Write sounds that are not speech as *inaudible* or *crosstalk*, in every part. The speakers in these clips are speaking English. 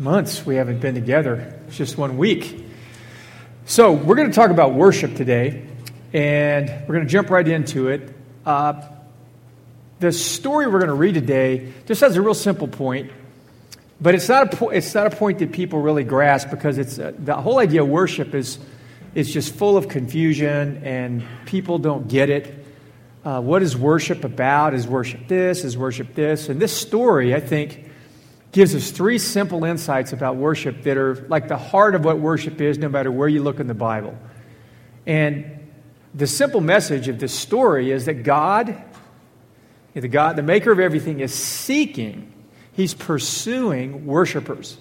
months we haven't been together. It's just one week. So, we're going to talk about worship today, and we're going to jump right into it. Uh, the story we're going to read today just has a real simple point, but it's not a, po- it's not a point that people really grasp because it's, uh, the whole idea of worship is, is just full of confusion, and people don't get it. Uh, what is worship about? Is worship this? Is worship this? And this story, I think, gives us three simple insights about worship that are like the heart of what worship is, no matter where you look in the Bible. And the simple message of this story is that God, the God, the maker of everything, is seeking, He's pursuing worshipers.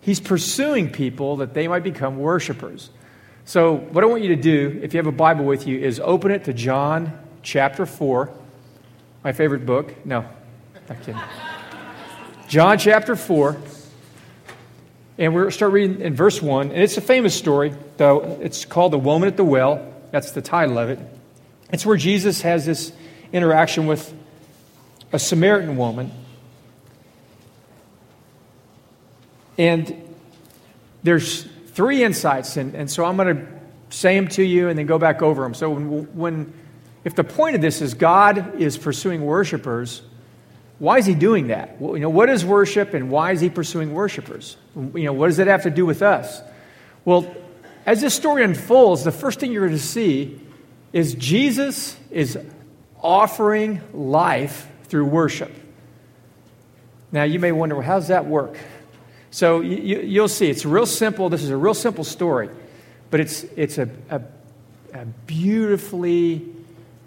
He's pursuing people that they might become worshipers. So, what I want you to do, if you have a Bible with you, is open it to John chapter 4, my favorite book. No, not kidding. John chapter 4. And we're start reading in verse 1. And it's a famous story, though. It's called The Woman at the Well. That's the title of it. It's where Jesus has this interaction with a Samaritan woman. And there's three insights, and, and so I'm going to say them to you and then go back over them. So when, when if the point of this is God is pursuing worshipers, why is he doing that? Well, you know, what is worship and why is he pursuing worshipers? You know, what does that have to do with us? Well, as this story unfolds, the first thing you're going to see is Jesus is offering life through worship. Now, you may wonder, well, how does that work? So you, will see, it's real simple. This is a real simple story, but it's, it's a, a, a beautifully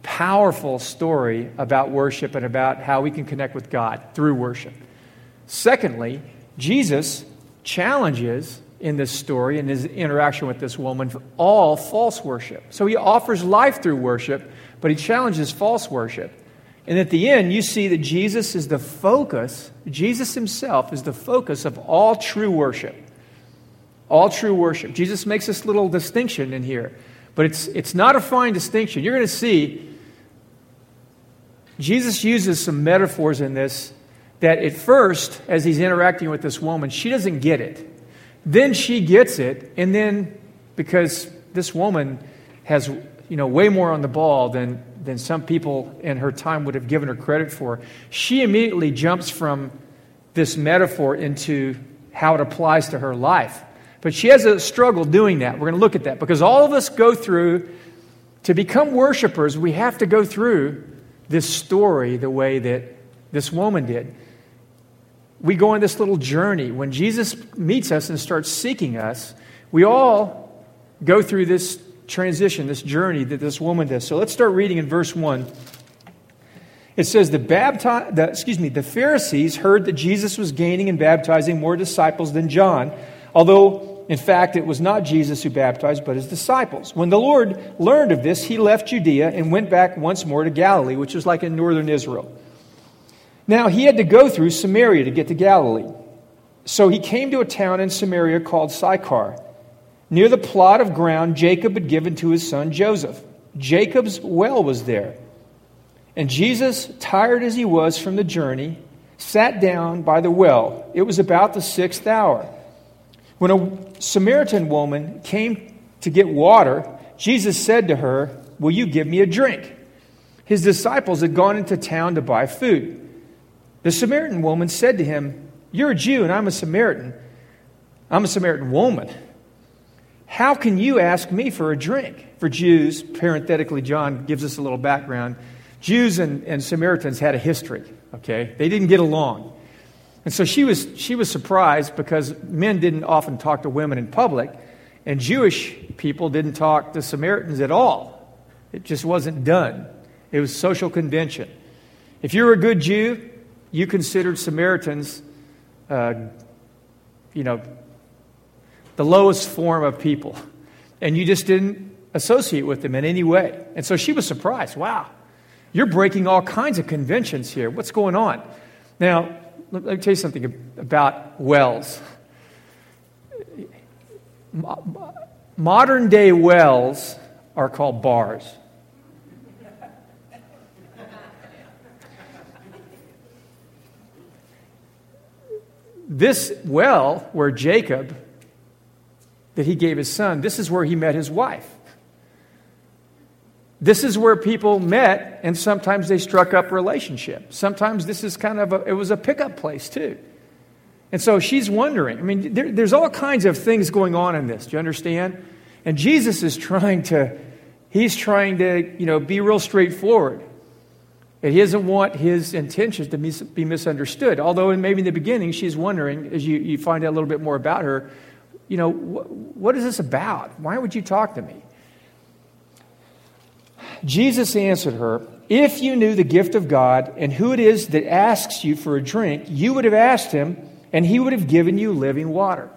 powerful story about worship and about how we can connect with God through worship. Secondly, Jesus challenges in this story and his interaction with this woman all false worship. So he offers life through worship, but he challenges false worship. And at the end, you see that Jesus is the focus, Jesus himself is the focus of all true worship. All true worship. Jesus makes this little distinction in here, but it's, it's not a fine distinction. You're going to see Jesus uses some metaphors in this that at first, as he's interacting with this woman, she doesn't get it. Then she gets it, and then because this woman has you know way more on the ball than than some people in her time would have given her credit for, she immediately jumps from this metaphor into how it applies to her life. But she has a struggle doing that. We're going to look at that because all of us go through to become worshipers, we have to go through this story the way that this woman did. We go on this little journey. When Jesus meets us and starts seeking us, we all go through this transition, this journey that this woman does. So let's start reading in verse 1. It says, the, bapti- the, excuse me, the Pharisees heard that Jesus was gaining and baptizing more disciples than John, although in fact, it was not Jesus who baptized, but his disciples. When the Lord learned of this, he left Judea and went back once more to Galilee, which was like in northern Israel. Now, he had to go through Samaria to get to Galilee. So he came to a town in Samaria called Sychar, near the plot of ground Jacob had given to his son Joseph. Jacob's well was there. And Jesus, tired as he was from the journey, sat down by the well. It was about the sixth hour. When a Samaritan woman came to get water, Jesus said to her, Will you give me a drink? His disciples had gone into town to buy food. The Samaritan woman said to him, You're a Jew and I'm a Samaritan. I'm a Samaritan woman. How can you ask me for a drink? For Jews, parenthetically, John gives us a little background. Jews and, and Samaritans had a history, okay? They didn't get along. And so she was, she was surprised because men didn't often talk to women in public, and Jewish people didn't talk to Samaritans at all. It just wasn't done. It was social convention. If you were a good Jew, you considered Samaritans, uh, you know, the lowest form of people. And you just didn't associate with them in any way. And so she was surprised. Wow, you're breaking all kinds of conventions here. What's going on? Now, let me tell you something about wells. Modern day wells are called bars. this well where Jacob, that he gave his son, this is where he met his wife. This is where people met, and sometimes they struck up relationship. Sometimes this is kind of a, it was a pickup place too. And so she's wondering. I mean, there, there's all kinds of things going on in this. Do you understand? And Jesus is trying to, he's trying to, you know, be real straightforward. And he doesn't want his intentions to mis- be misunderstood. Although, in maybe in the beginning, she's wondering, as you, you find out a little bit more about her, you know, wh- what is this about? Why would you talk to me? Jesus answered her, If you knew the gift of God and who it is that asks you for a drink, you would have asked him, and he would have given you living water.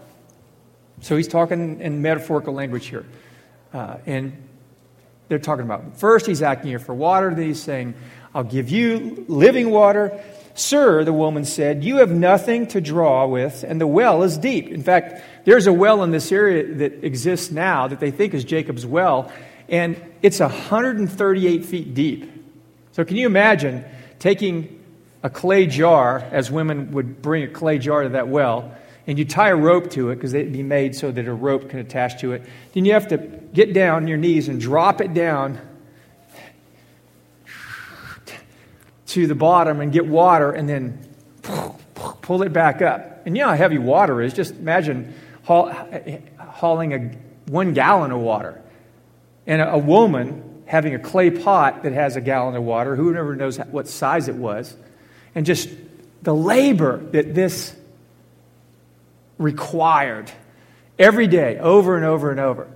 So he's talking in metaphorical language here. Uh, and they're talking about first, he's asking you for water, then he's saying, I'll give you living water. Sir, the woman said, You have nothing to draw with, and the well is deep. In fact, there's a well in this area that exists now that they think is Jacob's well, and it's 138 feet deep. So, can you imagine taking a clay jar, as women would bring a clay jar to that well, and you tie a rope to it because they'd be made so that a rope can attach to it. Then you have to get down on your knees and drop it down to the bottom and get water and then pull it back up. And you know how heavy water is. Just imagine hauling a, one gallon of water. And a, woman having a clay pot that has a gallon of water, who never knows what size it was, and just the labor that this required every day, over and over and over.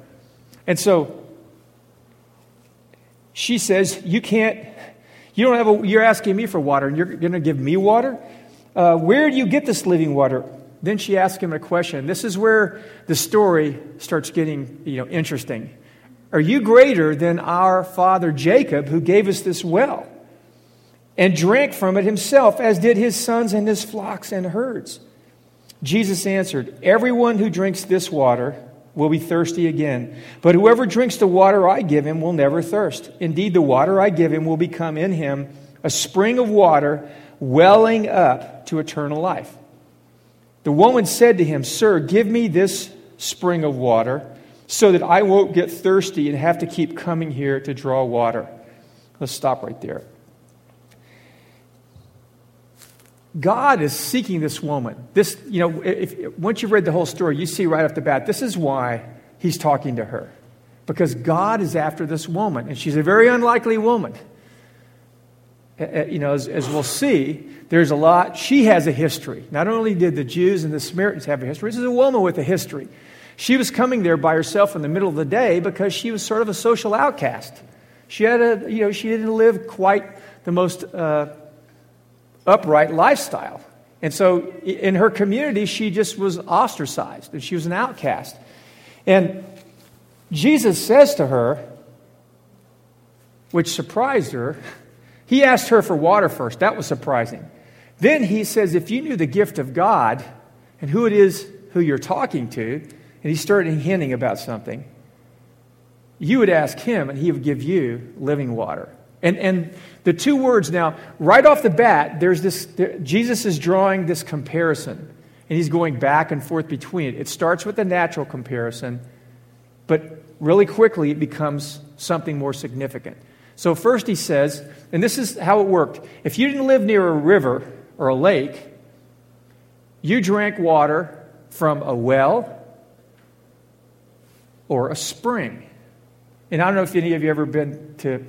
And so she says, You can't, you don't have a, you're asking me for water, and you're going to give me water? Uh, where do you get this living water? Then she asks him a question. This is where the story starts getting you know, interesting. Are you greater than our father Jacob, who gave us this well and drank from it himself, as did his sons and his flocks and herds? Jesus answered, Everyone who drinks this water will be thirsty again. But whoever drinks the water I give him will never thirst. Indeed, the water I give him will become in him a spring of water welling up to eternal life. The woman said to him, Sir, give me this spring of water so that I won't get thirsty and have to keep coming here to draw water. Let's stop right there. God is seeking this woman. This, you know, if, once you've read the whole story, you see right off the bat, this is why he's talking to her. Because God is after this woman, and she's a very unlikely woman. You know, as, as, we'll see, there's a lot. She has a history. Not only did the Jews and the Samaritans have a history, this is a woman with a history. She was coming there by herself in the middle of the day because she was sort of a social outcast. She had a, you know, she didn't live quite the most uh, upright lifestyle. And so in her community, she just was ostracized and she was an outcast. And Jesus says to her, which surprised her, he asked her for water first. That was surprising. Then he says, If you knew the gift of God and who it is who you're talking to, and he started hinting about something, you would ask him and he would give you living water. And, and the two words now, right off the bat, there's this, there, Jesus is drawing this comparison, and he's going back and forth between it. It starts with a natural comparison, but really quickly it becomes something more significant. So, first he says, and this is how it worked if you didn't live near a river or a lake, you drank water from a well or a spring. And I don't know if any of you ever been to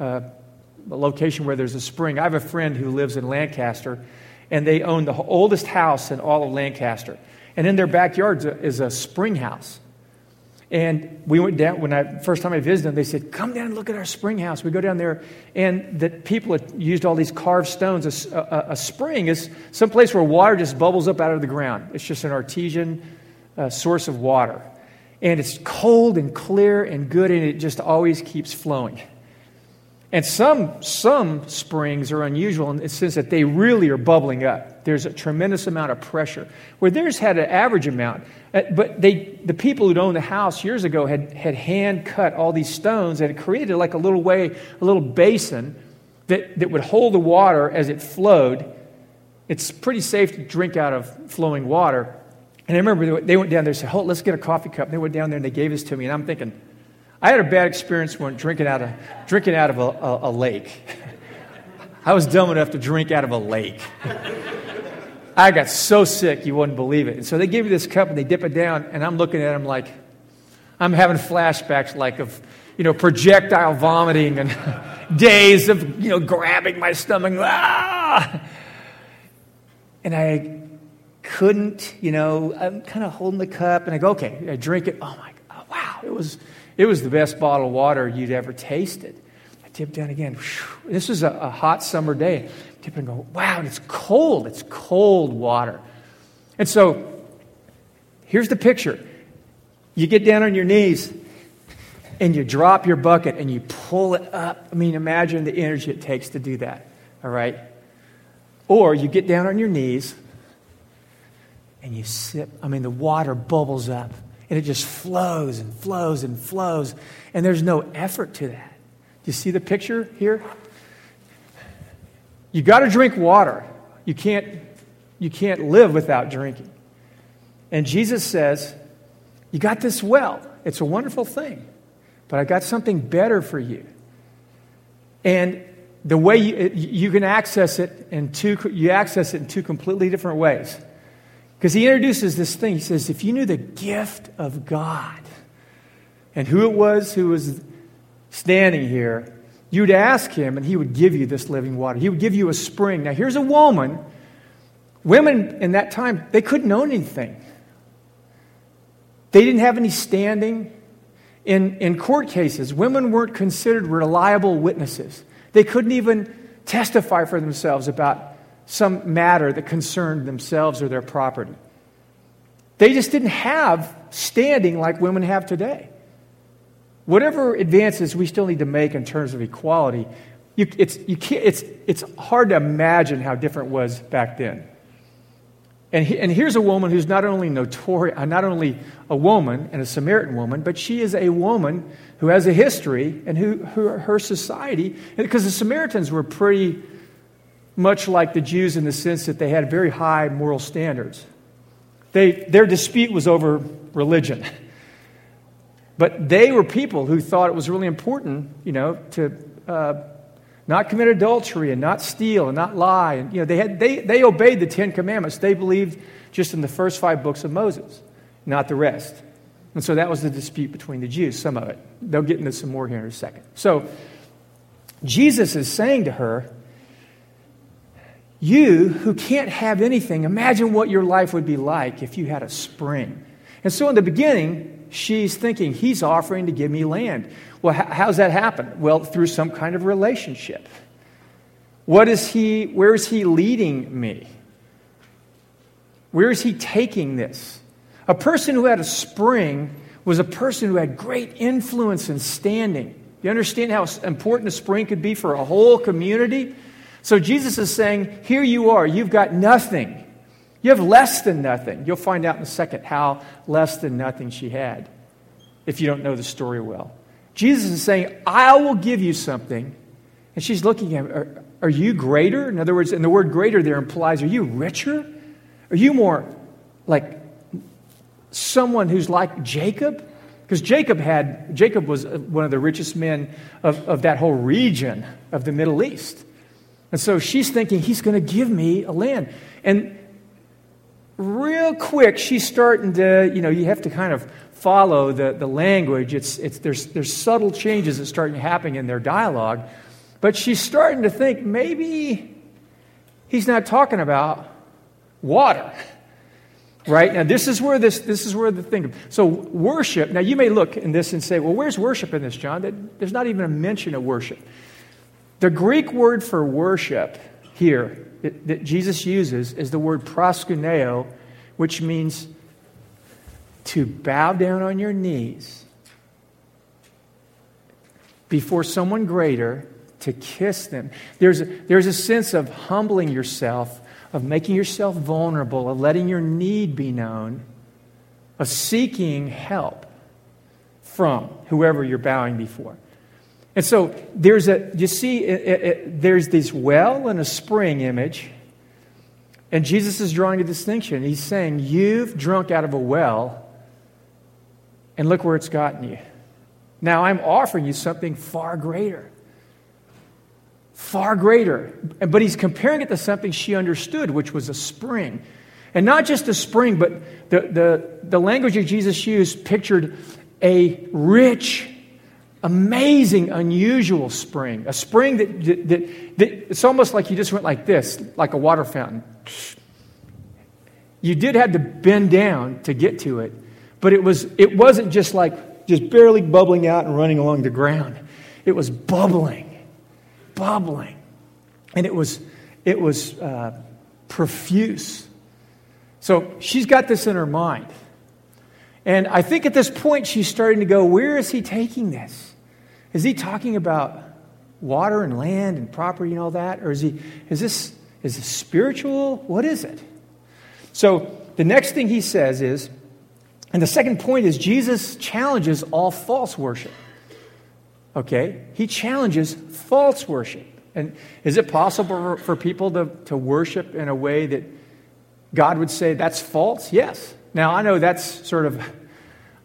uh, a location where there's a spring. I have a friend who lives in Lancaster, and they own the oldest house in all of Lancaster. And in their backyard is a spring house. And we went down, when I first time I visited them, they said, Come down and look at our spring house. We go down there, and the people had used all these carved stones. A, a, a spring is some place where water just bubbles up out of the ground, it's just an artesian uh, source of water. And it's cold and clear and good, and it just always keeps flowing. And some, some springs are unusual in the sense that they really are bubbling up. There's a tremendous amount of pressure. Where theirs had an average amount. Uh, but they, the people who'd owned the house years ago had, had hand cut all these stones and it created like a little way, a little basin that, that would hold the water as it flowed. it's pretty safe to drink out of flowing water. And I remember they went down there and said, Oh, let's get a coffee cup. And they went down there and they gave this to me. And I'm thinking, I had a bad experience when drinking out of, drinking out of a, a, a lake. *laughs* I was dumb enough to drink out of a lake. *laughs* I got so sick you wouldn't believe it. And so they give me this cup and they dip it down, and I'm looking at them like, I'm having flashbacks like of, you know, projectile vomiting and *laughs* days of, you know, grabbing my stomach. Ah! And I couldn't, you know, I'm kind of holding the cup and I go, okay, I drink it. Oh my God, oh, wow. It was, it was the best bottle of water you'd ever tasted. I dip down again. This was a, a hot summer day. I dip and go, wow, it's cold. It's cold water. And so here's the picture. You get down on your knees and you drop your bucket and you pull it up. I mean, imagine the energy it takes to do that, all right? Or you get down on your knees and you sip. I mean, the water bubbles up and it just flows and flows and flows, and there's no effort to that. Do you see the picture here? You got to drink water. You can't, you can't live without drinking. And Jesus says, You got this well. It's a wonderful thing. But I got something better for you. And the way you, you can access it in two, you access it in two completely different ways. Because he introduces this thing. He says, if you knew the gift of God and who it was who was standing here, you'd ask him and he would give you this living water. He would give you a spring. Now, here's a woman. Women in that time, they couldn't own anything. They didn't have any standing. In, in court cases, women weren't considered reliable witnesses. They couldn't even testify for themselves about some matter that concerned themselves or their property. They just didn't have standing like women have today. Whatever advances we still need to make in terms of equality, you, it's, you can't, it's, it's hard to imagine how different it was back then. And, he, and here's a woman who's not only notorious, uh, not only a woman and a Samaritan woman, but she is a woman who has a history and who, who her society, because the Samaritans were pretty much like the Jews in the sense that they had very high moral standards. They, their dispute was over religion. But they were people who thought it was really important, you know, to uh, not commit adultery and not steal and not lie. And, you know, they, had, they, they obeyed the Ten Commandments. They believed just in the first five books of Moses, not the rest. And so that was the dispute between the Jews, some of it. They'll get into some more here in a second. So Jesus is saying to her, You who can't have anything, imagine what your life would be like if you had a spring. And so in the beginning, she's thinking, He's offering to give me land. Well, how's that happen? Well, through some kind of relationship. What is he, where is he leading me? Where is he taking this? A person who had a spring was a person who had great influence and standing. You understand how important a spring could be for a whole community? So Jesus is saying, Here you are, you've got nothing. You have less than nothing. You'll find out in a second how less than nothing she had if you don't know the story well. Jesus is saying, I will give you something. And she's looking at him, are, are you greater? In other words, and the word greater there implies, are you richer? Are you more like someone who's like Jacob? Because Jacob had, Jacob was uh, one of the richest men of, of that whole region of the Middle East. And so she's thinking, he's going to give me a land. And real quick, she's starting to, you know, you have to kind of follow the, the language. It's, it's, there's, there's subtle changes that start happening in their dialogue. But she's starting to think maybe he's not talking about water. Right? Now this is where this this is where the thing so worship, now you may look in this and say, well, where's worship in this, John? There's not even a mention of worship. The Greek word for worship here that, that Jesus uses is the word proskuneo, which means to bow down on your knees before someone greater, to kiss them. There's a, there's a sense of humbling yourself, of making yourself vulnerable, of letting your need be known, of seeking help from whoever you're bowing before. And so there's a, you see, it, it, there's this well and a spring image And Jesus is drawing a distinction. He's saying, You've drunk out of a well, and look where it's gotten you. Now I'm offering you something far greater. Far greater. But he's comparing it to something she understood, which was a spring. And not just a spring, but the, the, the language that Jesus used pictured a rich, amazing, unusual spring. A spring that, that, that, that, it's almost like you just went like this, like a water fountain. You did have to bend down to get to it, but it, was, it wasn't just like just barely bubbling out and running along the ground. It was bubbling, bubbling. And it was, it was uh, profuse. So she's got this in her mind. And I think at this point she's starting to go, where is he taking this? Is he talking about water and land and property and all that? Or is, he, is, this, is this spiritual? What is it? So the next thing he says is, and the second point is Jesus challenges all false worship. Okay? He challenges false worship. And is it possible for people to, to worship in a way that God would say that's false? Yes. Now, I know that's sort of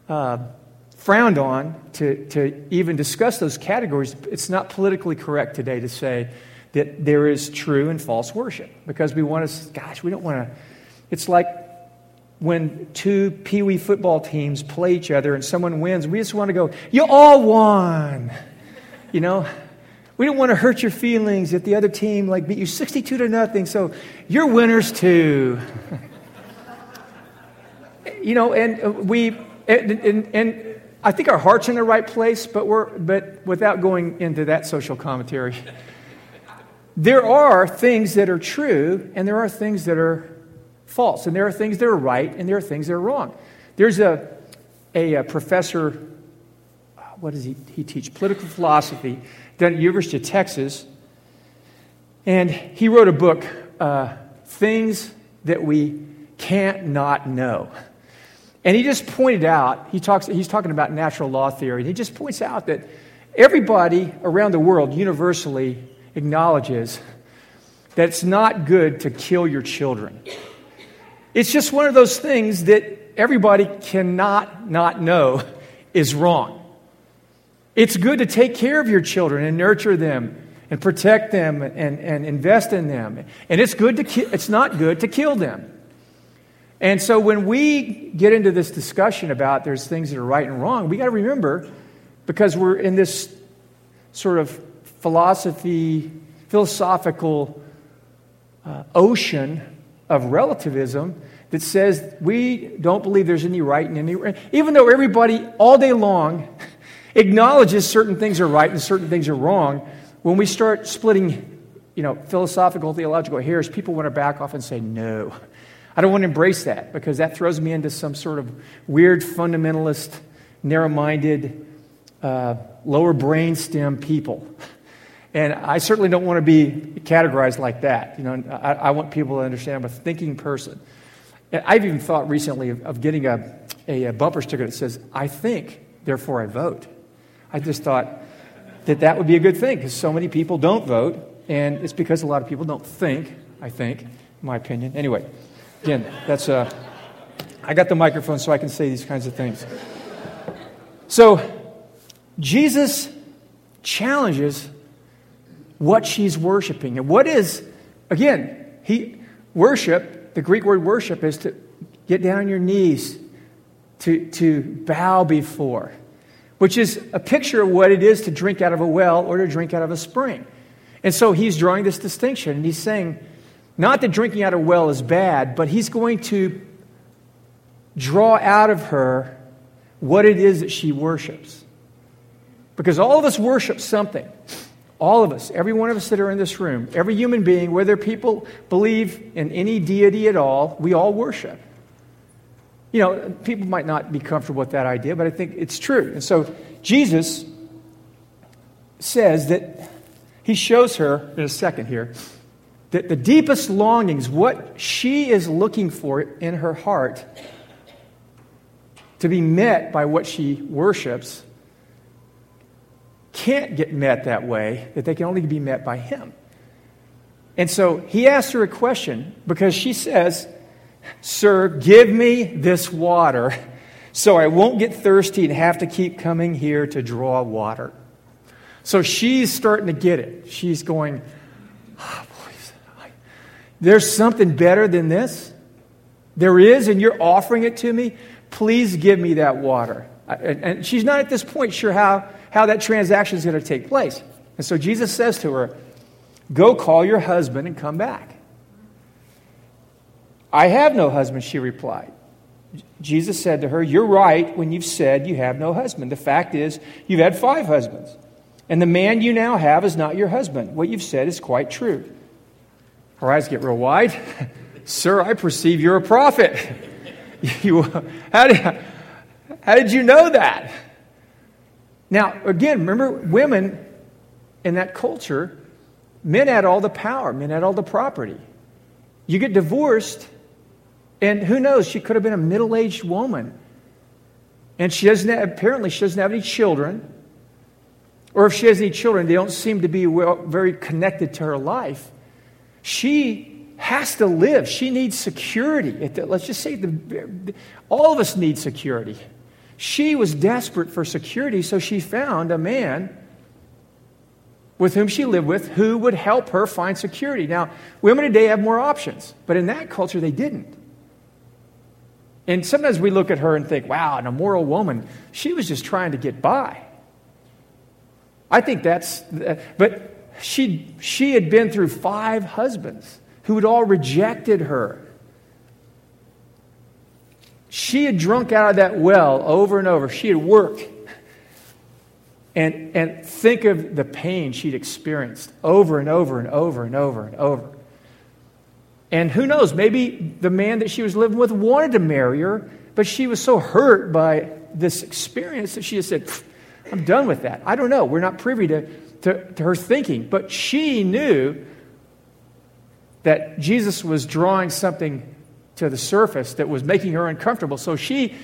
uh, frowned on to, to even discuss those categories. It's not politically correct today to say that there is true and false worship because we want to, gosh, we don't want to. It's like when two Pee Wee football teams play each other and someone wins, we just want to go, You all won. You know? We don't want to hurt your feelings if the other team like beat you 62 to nothing, so you're winners too. *laughs* you know, and uh, we and, and, and, I think our heart's in the right place, but we're but without going into that social commentary. there are things that are true and there are things that are false, and there are things that are right and there are things that are wrong. There's a a, a professor what does he, he teach? Political philosophy down at University of Texas. And he wrote a book, uh, Things That We Can't Not Know. And he just pointed out, he talks, he's talking about natural law theory, and he just points out that everybody around the world universally acknowledges that it's not good to kill your children. It's just one of those things that everybody cannot not know is wrong. It's good to take care of your children and nurture them and protect them and, and invest in them. And it's, good to ki- it's not good to kill them. And so when we get into this discussion about there's things that are right and wrong, we got to remember because we're in this sort of philosophy, philosophical uh, ocean of relativism that says we don't believe there's any right and any wrong. even though everybody all day long *laughs* acknowledges certain things are right and certain things are wrong, when we start splitting, you know, philosophical, theological hairs, people want to back off and say, no. I don't want to embrace that because that throws me into some sort of weird fundamentalist, narrow minded, uh, lower brainstem people. And I certainly don't want to be categorized like that. You know, I, I want people to understand I'm a thinking person. And I've even thought recently of, of getting a, a, a bumper sticker that says, I think, therefore I vote. I just thought that that would be a good thing because so many people don't vote, and it's because a lot of people don't think, I think, in my opinion. Anyway, again, that's uh, I got the microphone so I can say these kinds of things. So, Jesus challenges what she's worshiping. And what is, again, he worship, the Greek word worship is to get down on your knees, to, to bow before which is a picture of what it is to drink out of a well or to drink out of a spring. And so he's drawing this distinction, and he's saying, not that drinking out of a well is bad, but he's going to draw out of her what it is that she worships. Because all of us worship something. All of us, every one of us that are in this room, every human being, whether people believe in any deity at all, we all worship. You know, people might not be comfortable with that idea, but I think it's true. And so Jesus says that he shows her in a second here that the deepest longings, what she is looking for in her heart to be met by what she worships, can't get met that way, that they can only be met by him. And so he asked her a question because she says, Sir, give me this water so I won't get thirsty and have to keep coming here to draw water. So she's starting to get it. She's going, there's something better than this? There is, and you're offering it to me? Please give me that water. And she's not at this point sure how, how that transaction is going to take place. And so Jesus says to her, Go call your husband and come back. I have no husband, she replied. Jesus said to her, You're right when you've said you have no husband. The fact is, you've had five husbands, and the man you now have is not your husband. What you've said is quite true. Her eyes get real wide. *laughs* Sir, I perceive you're a prophet. *laughs* you, how, did, how did you know that? Now, again, remember, women in that culture, men had all the power, men had all the property. You get divorced, and who knows, she could have been a middle aged woman. And she doesn't have, apparently, she doesn't have any children. Or if she has any children, they don't seem to be well, very connected to her life. She has to live. She needs security. Let's just say the, all of us need security. She was desperate for security, so she found a man with whom she lived with who would help her find security. Now, women today have more options, but in that culture, they didn't. And sometimes we look at her and think, wow, an immoral woman. She was just trying to get by. I think that's, but she, she had been through five husbands who had all rejected her. She had drunk out of that well over and over. She had worked. And, and think of the pain she'd experienced over and over and over and over and over. And who knows, maybe the man that she was living with wanted to marry her, but she was so hurt by this experience that she just said, I'm done with that. I don't know. We're not privy to, to, to her thinking. But she knew that Jesus was drawing something to the surface that was making her uncomfortable. So she,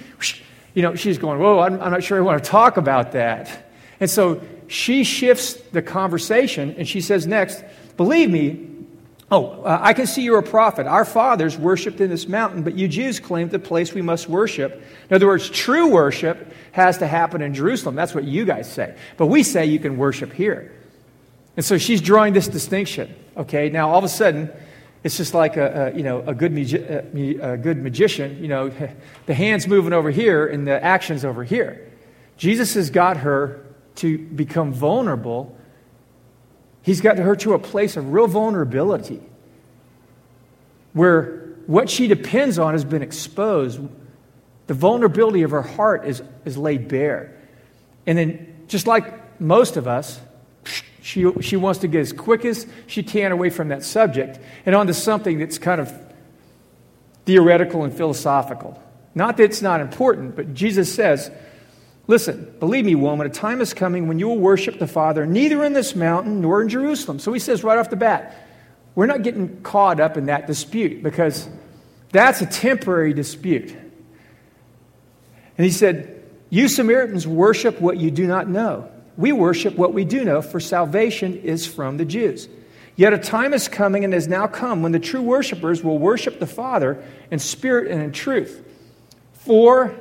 you know, she's going, Whoa, I'm, I'm not sure I want to talk about that. And so she shifts the conversation and she says next, Believe me, Oh, uh, I can see you're a prophet. Our fathers worshiped in this mountain, but you Jews claim the place we must worship. In other words, true worship has to happen in Jerusalem. That's what you guys say. But we say you can worship here. And so she's drawing this distinction. Okay, now all of a sudden, it's just like a, a you know a good magi- a, good magician. You know, *laughs* the hands moving over here and the actions over here. Jesus has got her to become vulnerable He's got her to a place of real vulnerability where what she depends on has been exposed. The vulnerability of her heart is, is laid bare. And then, just like most of us, she, she wants to get as quick as she can away from that subject and onto something that's kind of theoretical and philosophical. Not that it's not important, but Jesus says, Listen, believe me, woman, a time is coming when you will worship the Father neither in this mountain nor in Jerusalem. So he says right off the bat, we're not getting caught up in that dispute because that's a temporary dispute. And he said, You Samaritans worship what you do not know. We worship what we do know, for salvation is from the Jews. Yet a time is coming and has now come when the true worshipers will worship the Father in spirit and in truth. For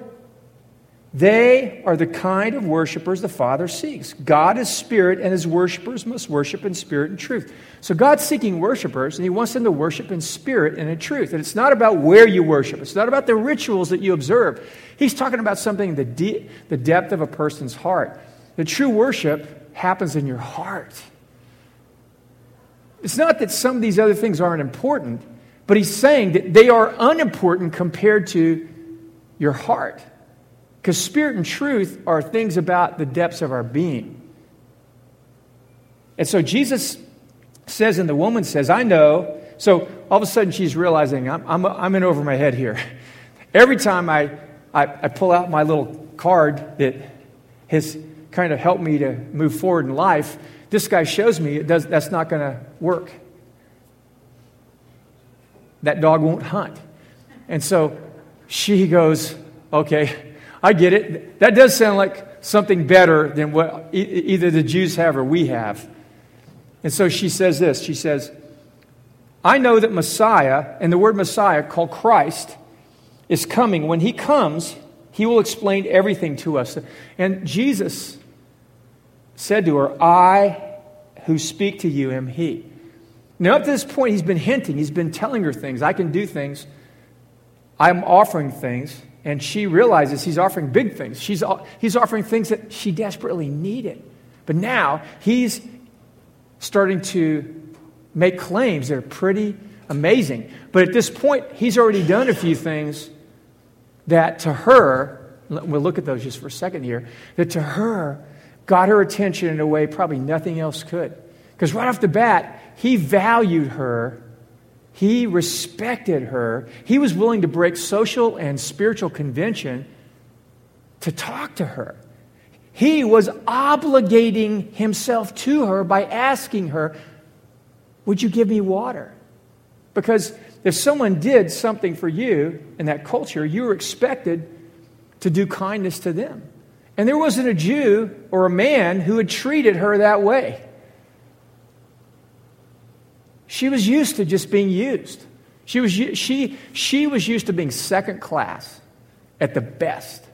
they are the kind of worshipers the Father seeks. God is spirit, and his worshipers must worship in spirit and truth. So God's seeking worshipers, and he wants them to worship in spirit and in truth. And it's not about where you worship, it's not about the rituals that you observe. He's talking about something the, de- the depth of a person's heart. The true worship happens in your heart. It's not that some of these other things aren't important, but he's saying that they are unimportant compared to your heart. Because spirit and truth are things about the depths of our being. And so Jesus says, and the woman says, I know. So all of a sudden she's realizing, I'm, I'm, I'm in over my head here. *laughs* Every time I, I, I pull out my little card that has kind of helped me to move forward in life, this guy shows me it does, that's not going to work. That dog won't hunt. And so she goes, okay, I get it. That does sound like something better than what either the Jews have or we have. And so she says this She says, I know that Messiah, and the word Messiah called Christ, is coming. When he comes, he will explain everything to us. And Jesus said to her, I who speak to you am he. Now, up to this point, he's been hinting, he's been telling her things. I can do things, I'm offering things. And she realizes he's offering big things. She's, uh, he's offering things that she desperately needed. But now he's starting to make claims that are pretty amazing. But at this point, he's already done a few things that to her, we'll look at those just for a second here, that to her got her attention in a way probably nothing else could. Because right off the bat, he valued her, he respected her, he was willing to break social and spiritual convention to talk to her. He was obligating himself to her by asking her, Would you give me water? Because if someone did something for you in that culture, you were expected to do kindness to them. And there wasn't a Jew or a man who had treated her that way. She was used to just being used. She was, she, she was used to being second class at the best.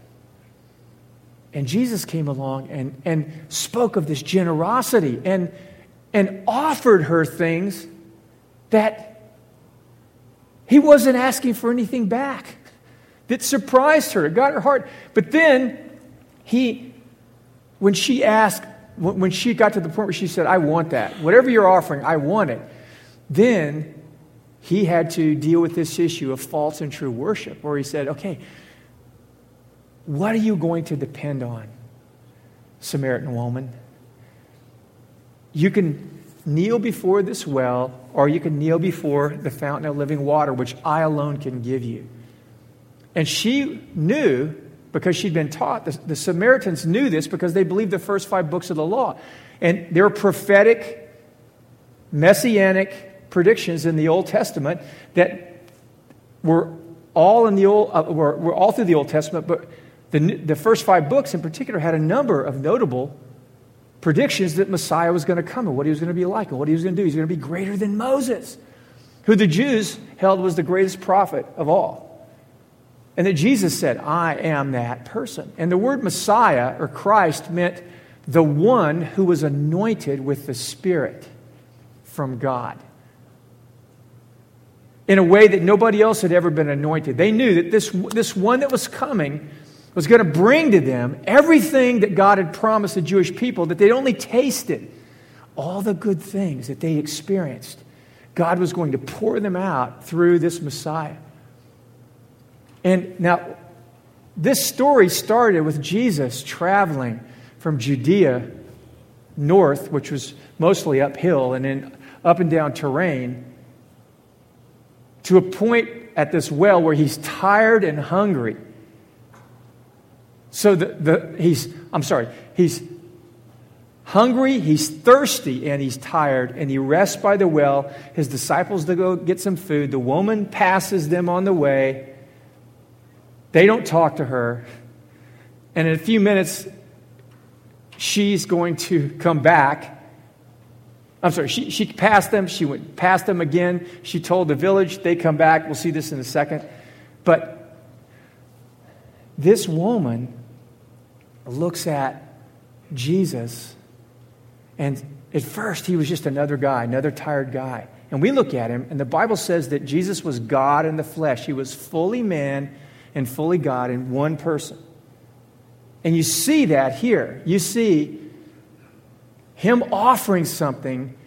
And Jesus came along and, and spoke of this generosity and, and offered her things that he wasn't asking for anything back. That surprised her, it got her heart. But then he, when she asked, when she got to the point where she said, I want that, whatever you're offering, I want it, then he had to deal with this issue of false and true worship, where he said, okay, what are you going to depend on, Samaritan woman? You can kneel before this well, or you can kneel before the fountain of living water, which I alone can give you. And she knew, because she'd been taught, the, the Samaritans knew this because they believed the first five books of the law. And they're prophetic, messianic predictions in the Old Testament that were all in the old, uh, were, were all through the Old Testament, but the, the first five books in particular had a number of notable predictions that Messiah was going to come and what he was going to be like and what he was going to do. He's going to be greater than Moses, who the Jews held was the greatest prophet of all. And that Jesus said, I am that person. And the word Messiah or Christ meant the one who was anointed with the Spirit from God in a way that nobody else had ever been anointed. They knew that this, this one that was coming was going to bring to them everything that God had promised the Jewish people that they'd only tasted. All the good things that they experienced, God was going to pour them out through this Messiah. And now, this story started with Jesus traveling from Judea north, which was mostly uphill, and then up and down terrain, to a point at this well where he's tired and hungry. So the, the, he's, I'm sorry, he's hungry, he's thirsty, and he's tired, and he rests by the well. His disciples to go get some food. The woman passes them on the way. They don't talk to her. And in a few minutes, she's going to come back. I'm sorry, she, she passed them. She went past them again. She told the village. They come back. We'll see this in a second. But this woman looks at Jesus, and at first he was just another guy, another tired guy. And we look at him, and the Bible says that Jesus was God in the flesh. He was fully man and fully God in one person. And you see that here. You see him offering something.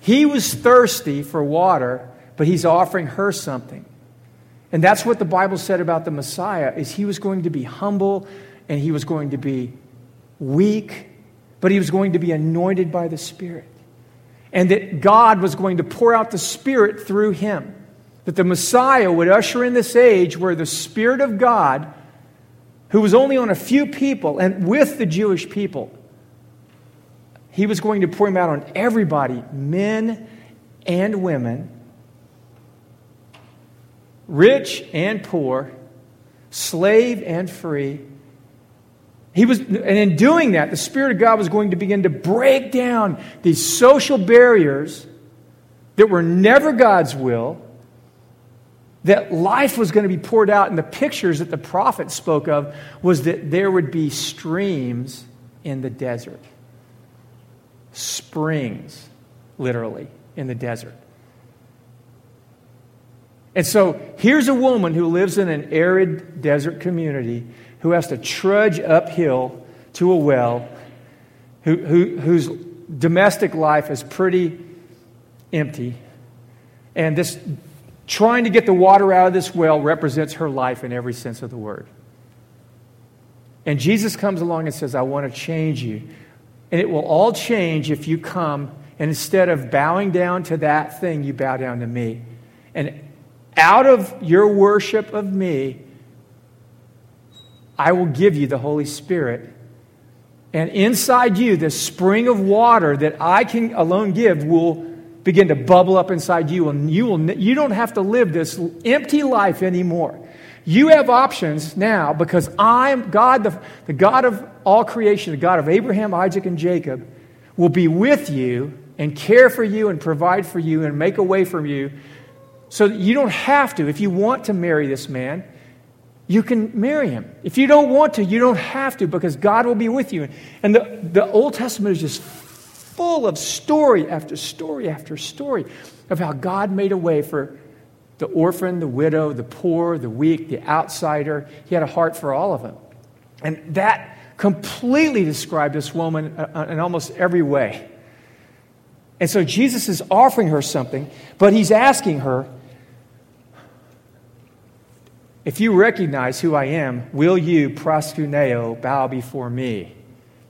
He was thirsty for water, but he's offering her something. And that's what the Bible said about the Messiah is he was going to be humble and he was going to be weak, but he was going to be anointed by the Spirit. And that God was going to pour out the Spirit through him. That the Messiah would usher in this age where the Spirit of God, who was only on a few people and with the Jewish people, he was going to pour him out on everybody, men and women, rich and poor, slave and free he was, and in doing that, the Spirit of God was going to begin to break down these social barriers that were never God's will, that life was going to be poured out. And the pictures that the prophet spoke of was that there would be streams in the desert. Springs, literally, in the desert. And so here's a woman who lives in an arid desert community who has to trudge uphill to a well, who, who, whose domestic life is pretty empty. And this trying to get the water out of this well represents her life in every sense of the word. And Jesus comes along and says, I want to change you. And it will all change if you come and instead of bowing down to that thing, you bow down to me. And out of your worship of me, I will give you the Holy Spirit. And inside you, the spring of water that I can alone give will begin to bubble up inside you. And you, will, you don't have to live this empty life anymore. You have options now because I'm God, the, the God of all creation, the God of Abraham, Isaac, and Jacob, will be with you and care for you and provide for you and make a way for you so that you don't have to. If you want to marry this man, you can marry him. If you don't want to, you don't have to because God will be with you. And the, the Old Testament is just full of story after story after story of how God made a way for the orphan, the widow, the poor, the weak, the outsider. He had a heart for all of them. And that completely described this woman uh, uh, in almost every way. And so Jesus is offering her something, but he's asking her, if you recognize who I am, will you, proskuneo, bow before me?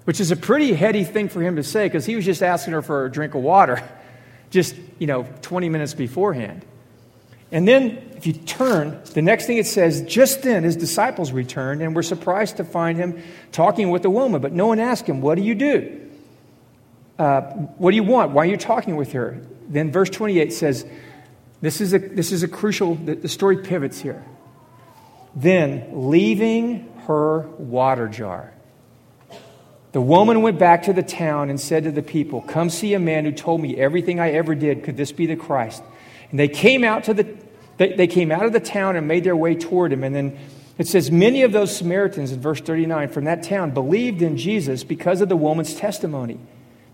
Which is a pretty heady thing for him to say because he was just asking her for a drink of water *laughs* just, you know, 20 minutes beforehand. And then, if you turn, the next thing it says, just then his disciples returned and were surprised to find him talking with the woman. But no one asked him, What do you do? Uh, what do you want? Why are you talking with her? Then verse 28 says, This is a, this is a crucial, the, the story pivots here. Then, leaving her water jar, the woman went back to the town and said to the people, Come see a man who told me everything I ever did. Could this be the Christ? And they came out to the they, they came out of the town and made their way toward him. And then it says, Many of those Samaritans in verse 39 from that town believed in Jesus because of the woman's testimony.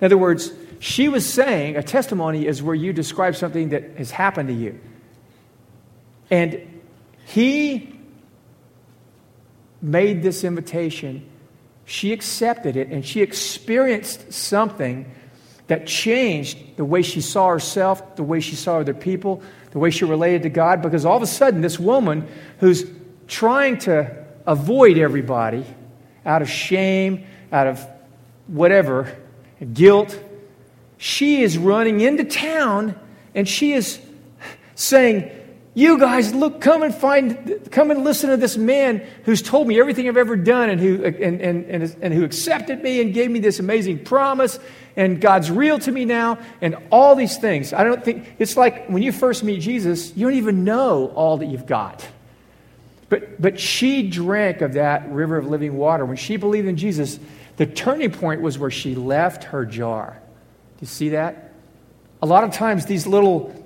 In other words, she was saying a testimony is where you describe something that has happened to you. And he made this invitation, she accepted it and she experienced something that changed the way she saw herself, the way she saw other people, the way she related to God. Because all of a sudden, this woman who's trying to avoid everybody out of shame, out of whatever, guilt, she is running into town and she is saying, you guys, look, come and find, come and listen to this man who's told me everything I've ever done and who, and, and, and, and who accepted me and gave me this amazing promise. And God's real to me now and all these things. I don't think, it's like when you first meet Jesus, you don't even know all that you've got. But, but she drank of that river of living water. When she believed in Jesus, the turning point was where she left her jar. Do you see that? A lot of times, these little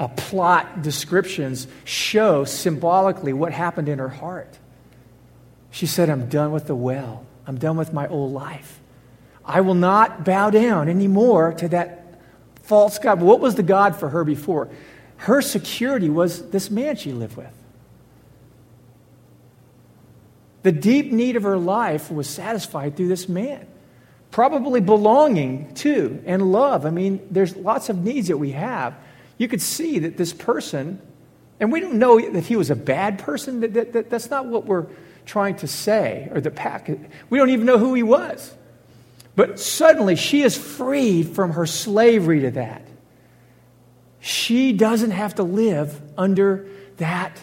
uh, plot descriptions show symbolically what happened in her heart. She said, I'm done with the well. I'm done with my old life. I will not bow down anymore to that false God. What was the God for her before? Her security was this man she lived with. The deep need of her life was satisfied through this man. Probably belonging to and love. I mean, there's lots of needs that we have you could see that this person, and we don't know that he was a bad person, that, that, that, that's not what we're trying to say, or the pack. We don't even know who he was. But suddenly she is freed from her slavery to that. She doesn't have to live under that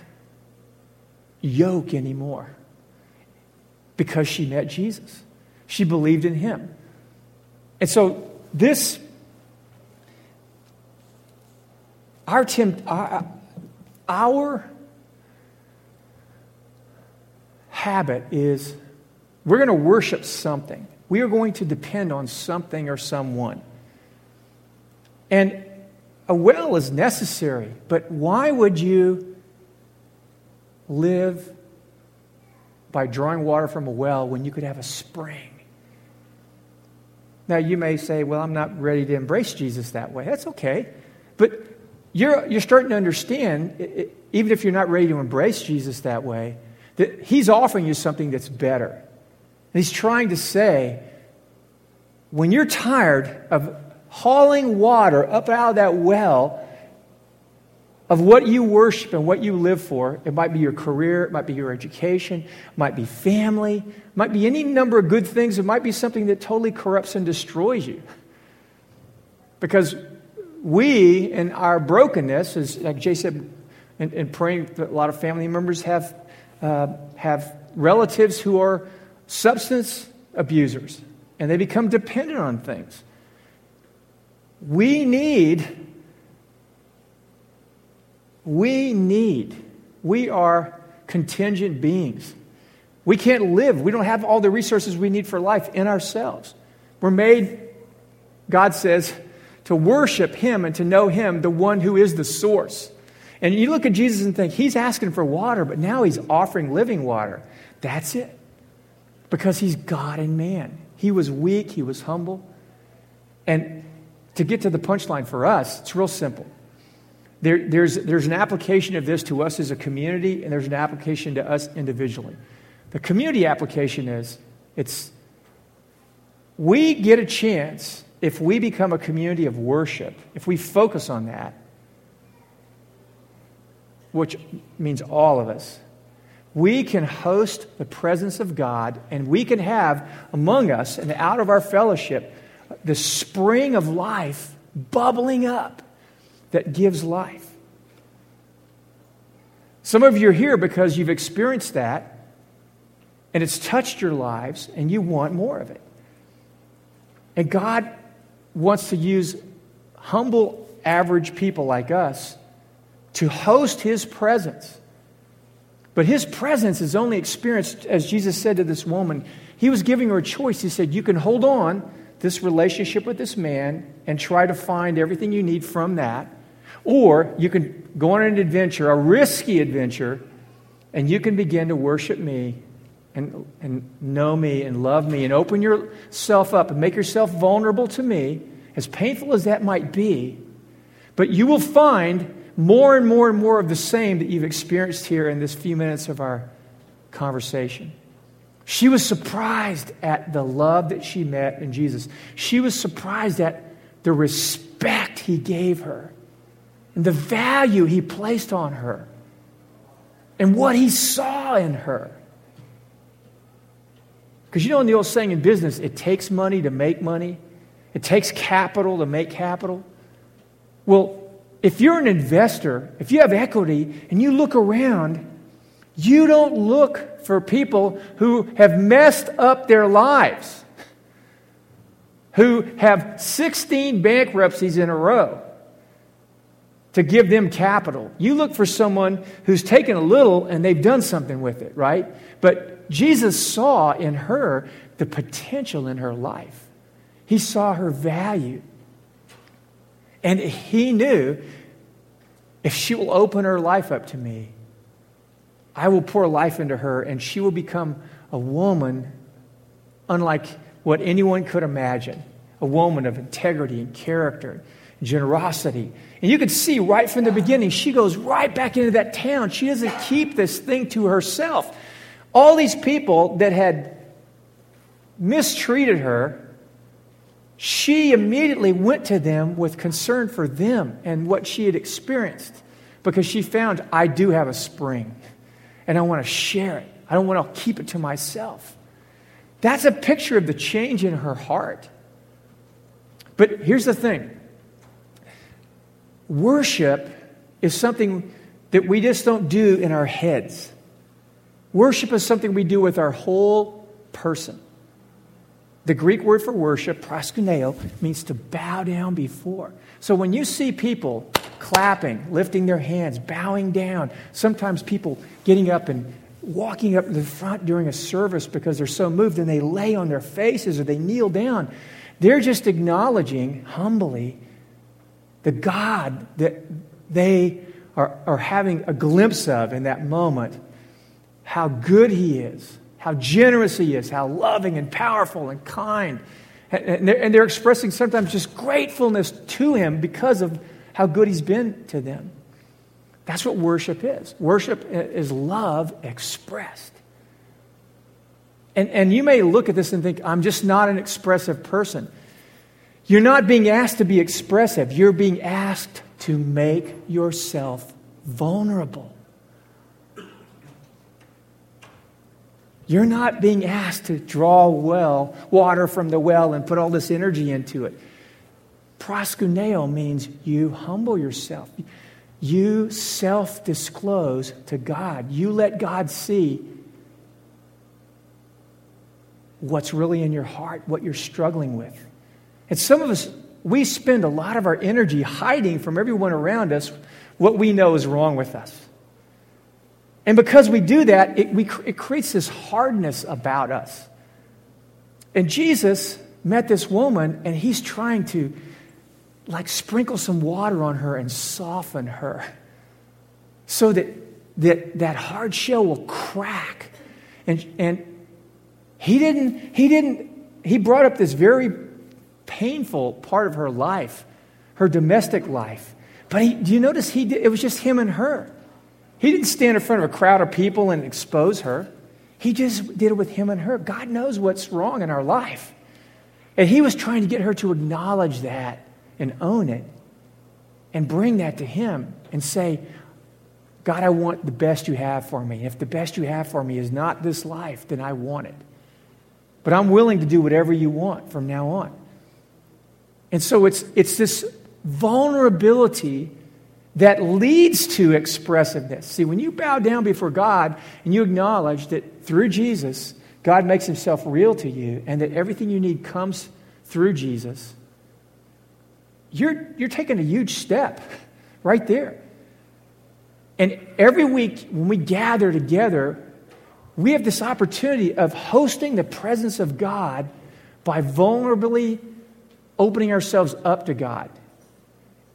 yoke anymore because she met Jesus. She believed in him. And so this Our, temp, our, our habit is we're going to worship something. We are going to depend on something or someone. And a well is necessary, but why would you live by drawing water from a well when you could have a spring? Now, you may say, well, I'm not ready to embrace Jesus that way. That's okay. But you're, you're starting to understand, it, even if you're not ready to embrace Jesus that way, that He's offering you something that's better. And He's trying to say, when you're tired of hauling water up out of that well of what you worship and what you live for. It might be your career, it might be your education, it might be family, it might be any number of good things. It might be something that totally corrupts and destroys you. Because we, in our brokenness, as like Jay said, in, in praying, a lot of family members have, uh, have relatives who are substance abusers, and they become dependent on things. We need, we need, we are contingent beings. We can't live, we don't have all the resources we need for life in ourselves. We're made, God says, to worship Him and to know Him, the one who is the source. And you look at Jesus and think, He's asking for water, but now He's offering living water. That's it. Because He's God and man. He was weak, He was humble. And to get to the punchline for us, it's real simple. There, there's, there's an application of this to us as a community, and there's an application to us individually. The community application is it's we get a chance if we become a community of worship, if we focus on that, which means all of us, we can host the presence of God and we can have among us and out of our fellowship the spring of life bubbling up that gives life. Some of you are here because you've experienced that and it's touched your lives and you want more of it. And God wants to use humble, average people like us to host His presence. But His presence is only experienced, as Jesus said to this woman, He was giving her a choice. He said, You can hold on this relationship with this man and try to find everything you need from that. Or you can go on an adventure, a risky adventure, and you can begin to worship me and, and know me and love me and open yourself up and make yourself vulnerable to me, as painful as that might be. But you will find more and more and more of the same that you've experienced here in this few minutes of our conversation. She was surprised at the love that she met in Jesus. She was surprised at the respect he gave her and the value he placed on her and what he saw in her. Because you know, in the old saying in business, it takes money to make money, it takes capital to make capital. Well, if you're an investor, if you have equity and you look around, you don't look for people who have messed up their lives, who have 16 bankruptcies in a row to give them capital. You look for someone who's taken a little and they've done something with it, right? But Jesus saw in her the potential in her life. He saw her value. And he knew if she will open her life up to me, I will pour life into her, and she will become a woman unlike what anyone could imagine a woman of integrity and character generosity. And you can see right from the beginning, she goes right back into that town. She doesn't keep this thing to herself. All these people that had mistreated her, she immediately went to them with concern for them and what she had experienced because she found, I do have a spring and I want to share it. I don't want to keep it to myself. That's a picture of the change in her heart. But here's the thing worship is something that we just don't do in our heads. Worship is something we do with our whole person. The Greek word for worship, proskuneo, means to bow down before. So when you see people clapping, lifting their hands, bowing down, sometimes people getting up and walking up to the front during a service because they're so moved and they lay on their faces or they kneel down, they're just acknowledging humbly the God that they are, are having a glimpse of in that moment, how good He is, how generous He is, how loving and powerful and kind. And they're, and they're expressing sometimes just gratefulness to Him because of how good He's been to them. That's what worship is. Worship is love expressed. And, and you may look at this and think, I'm just not an expressive person. You're not being asked to be expressive, you're being asked to make yourself vulnerable. You're not being asked to draw well water from the well and put all this energy into it. Proskuneo means you humble yourself. You self disclose to God. You let God see what's really in your heart, what you're struggling with. And some of us, we spend a lot of our energy hiding from everyone around us what we know is wrong with us. And because we do that, it, we, it creates this hardness about us. And Jesus met this woman, and he's trying to like sprinkle some water on her and soften her so that that, that hard shell will crack. And, and he didn't, he didn't, he brought up this very painful part of her life, her domestic life. But he, do you notice he did, it was just him and her? He didn't stand in front of a crowd of people and expose her. He just did it with him and her. God knows what's wrong in our life. And he was trying to get her to acknowledge that and own it and bring that to him and say, God, I want the best you have for me. If the best you have for me is not this life, then I want it. But I'm willing to do whatever you want from now on. And so it's, it's this vulnerability that leads to expressiveness. See, when you bow down before God and you acknowledge that through Jesus, God makes himself real to you and that everything you need comes through Jesus, you're, you're taking a huge step right there. And every week when we gather together, we have this opportunity of hosting the presence of God by vulnerably opening ourselves up to God.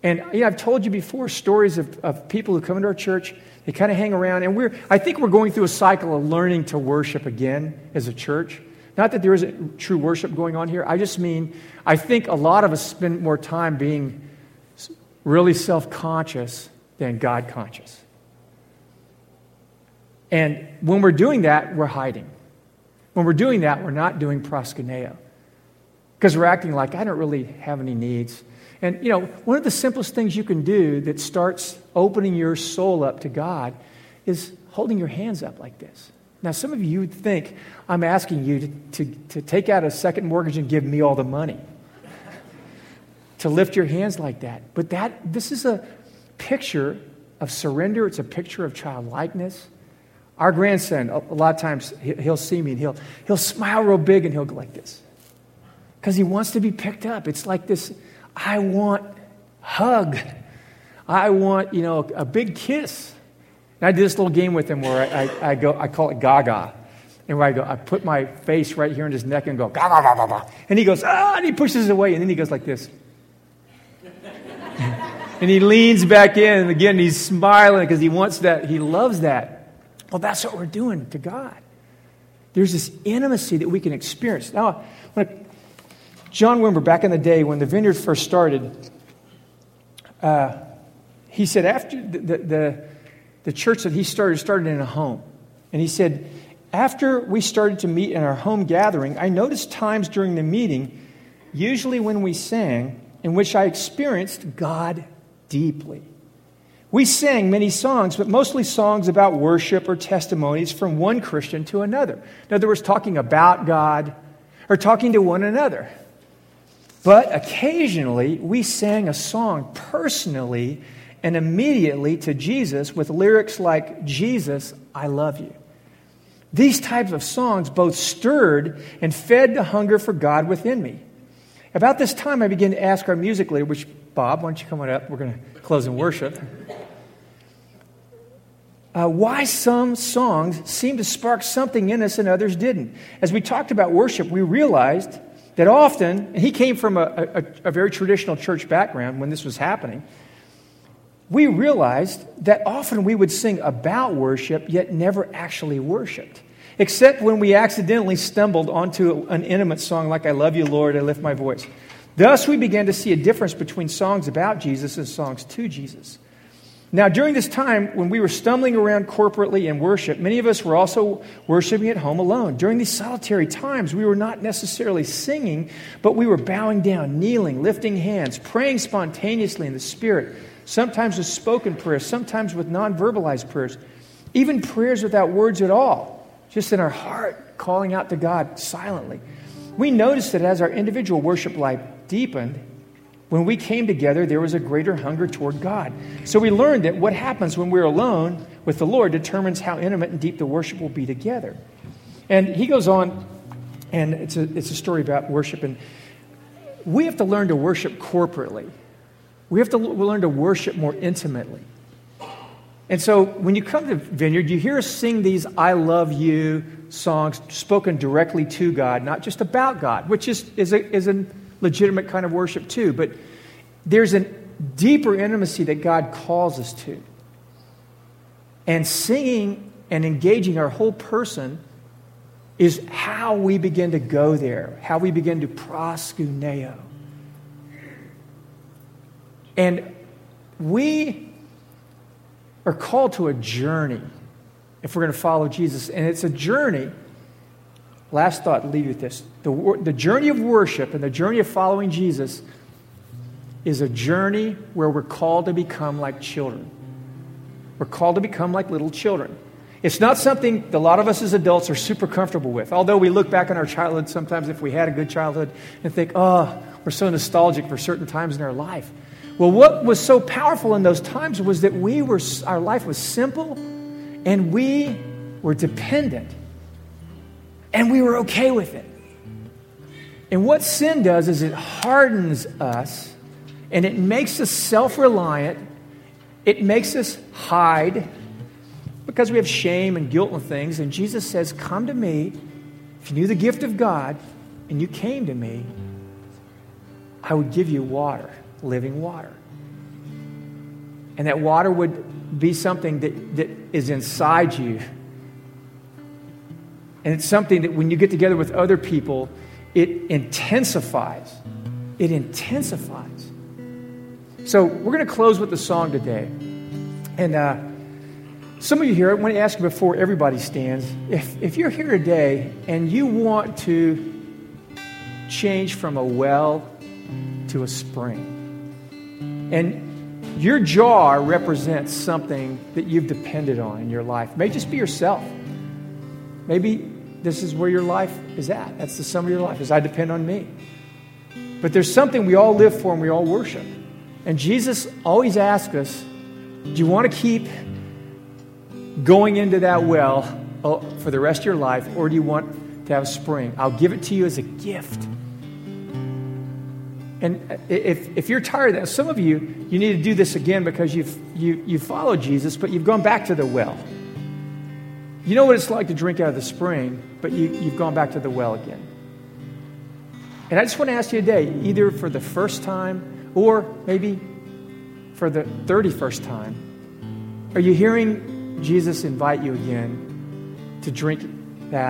And you know, I've told you before stories of, of people who come into our church, they kind of hang around, and we're, I think we're going through a cycle of learning to worship again as a church. Not that there isn't true worship going on here. I just mean, I think a lot of us spend more time being really self conscious than God conscious. And when we're doing that, we're hiding. When we're doing that, we're not doing proskuneo. Because we're acting like, I don't really have any needs. And, you know, one of the simplest things you can do that starts opening your soul up to God is holding your hands up like this. Now, some of you would think I'm asking you to, to, to take out a second mortgage and give me all the money. *laughs* to lift your hands like that. But that this is a picture of surrender, it's a picture of childlikeness. Our grandson, a lot of times, he'll see me and he'll, he'll smile real big and he'll go like this. Because he wants to be picked up. It's like this I want hug. I want, you know, a big kiss. And I did this little game with him where I, I, I go, I call it Gaga. And where I go, I put my face right here in his neck and go, Gaga, Gaga, Gaga. And he goes, ah, and he pushes it away. And then he goes like this. *laughs* and he leans back in. And again, he's smiling because he wants that. He loves that. Well, that's what we're doing to God. There's this intimacy that we can experience. Now, when John Wimber, back in the day when the vineyard first started, uh, he said after the, the, the, church that he started started in a home. And he said, after we started to meet in our home gathering, I noticed times during the meeting, usually when we sang, in which I experienced God deeply. We sang many songs, but mostly songs about worship or testimonies from one Christian to another. In other words, talking about God or talking to one another. But occasionally, we sang a song personally and immediately to Jesus with lyrics like, Jesus, I love you. These types of songs both stirred and fed the hunger for God within me. About this time, I began to ask our music leader, which, Bob, why don't you come on up? We're going to close in worship. Uh, why some songs seem to spark something in us and others didn't. As we talked about worship, we realized that often, and he came from a, a, a very traditional church background when this was happening, we realized that often we would sing about worship, yet never actually worshiped. Except when we accidentally stumbled onto an intimate song like I Love You, Lord, I Lift My Voice. Thus, we began to see a difference between songs about Jesus and songs to Jesus. Now, during this time when we were stumbling around corporately in worship, many of us were also worshiping at home alone. During these solitary times, we were not necessarily singing, but we were bowing down, kneeling, lifting hands, praying spontaneously in the Spirit, sometimes with spoken prayers, sometimes with non verbalized prayers, even prayers without words at all, just in our heart, calling out to God silently. We noticed that as our individual worship life deepened, when we came together, there was a greater hunger toward God. So we learned that what happens when we're alone with the Lord determines how intimate and deep the worship will be together. And he goes on, and it's a, it's a story about worship. And we have to learn to worship corporately, we have to learn to worship more intimately. And so when you come to Vineyard, you hear us sing these I love you songs spoken directly to God, not just about God, which is, is, a, is a legitimate kind of worship too. But there's a deeper intimacy that God calls us to. And singing and engaging our whole person is how we begin to go there, how we begin to proskuneo. And we are called to a journey if we're going to follow Jesus. And it's a journey Last thought, leave you with this. The, the journey of worship and the journey of following Jesus is a journey where we're called to become like children. We're called to become like little children. It's not something a lot of us as adults are super comfortable with. Although we look back on our childhood sometimes if we had a good childhood and think, oh, we're so nostalgic for certain times in our life. Well, what was so powerful in those times was that we were, our life was simple and we were dependent and we were okay with it. And what sin does is it hardens us and it makes us self reliant. It makes us hide because we have shame and guilt and things. And Jesus says, Come to me. If you knew the gift of God and you came to me, I would give you water, living water. And that water would be something that, that is inside you and it's something that when you get together with other people, it intensifies. It intensifies. So we're going to close with the song today. And uh, some of you here, I want to ask you before everybody stands if, if you're here today and you want to change from a well to a spring, and your jar represents something that you've depended on in your life, it may just be yourself. Maybe this is where your life is at. That's the sum of your life, is I depend on me. But there's something we all live for and we all worship. And Jesus always asks us, do you want to keep going into that well oh, for the rest of your life, or do you want to have a spring? I'll give it to you as a gift. And uh, if, if you're tired of that, some of you, you need to do this again because you've, you, you followed Jesus, but you've gone back to the well. You know what it's like to drink out of the spring, but you, you've gone back to the well again. And I just want to ask you today, either for the first time or maybe for the 31st time, are you hearing Jesus invite you again to drink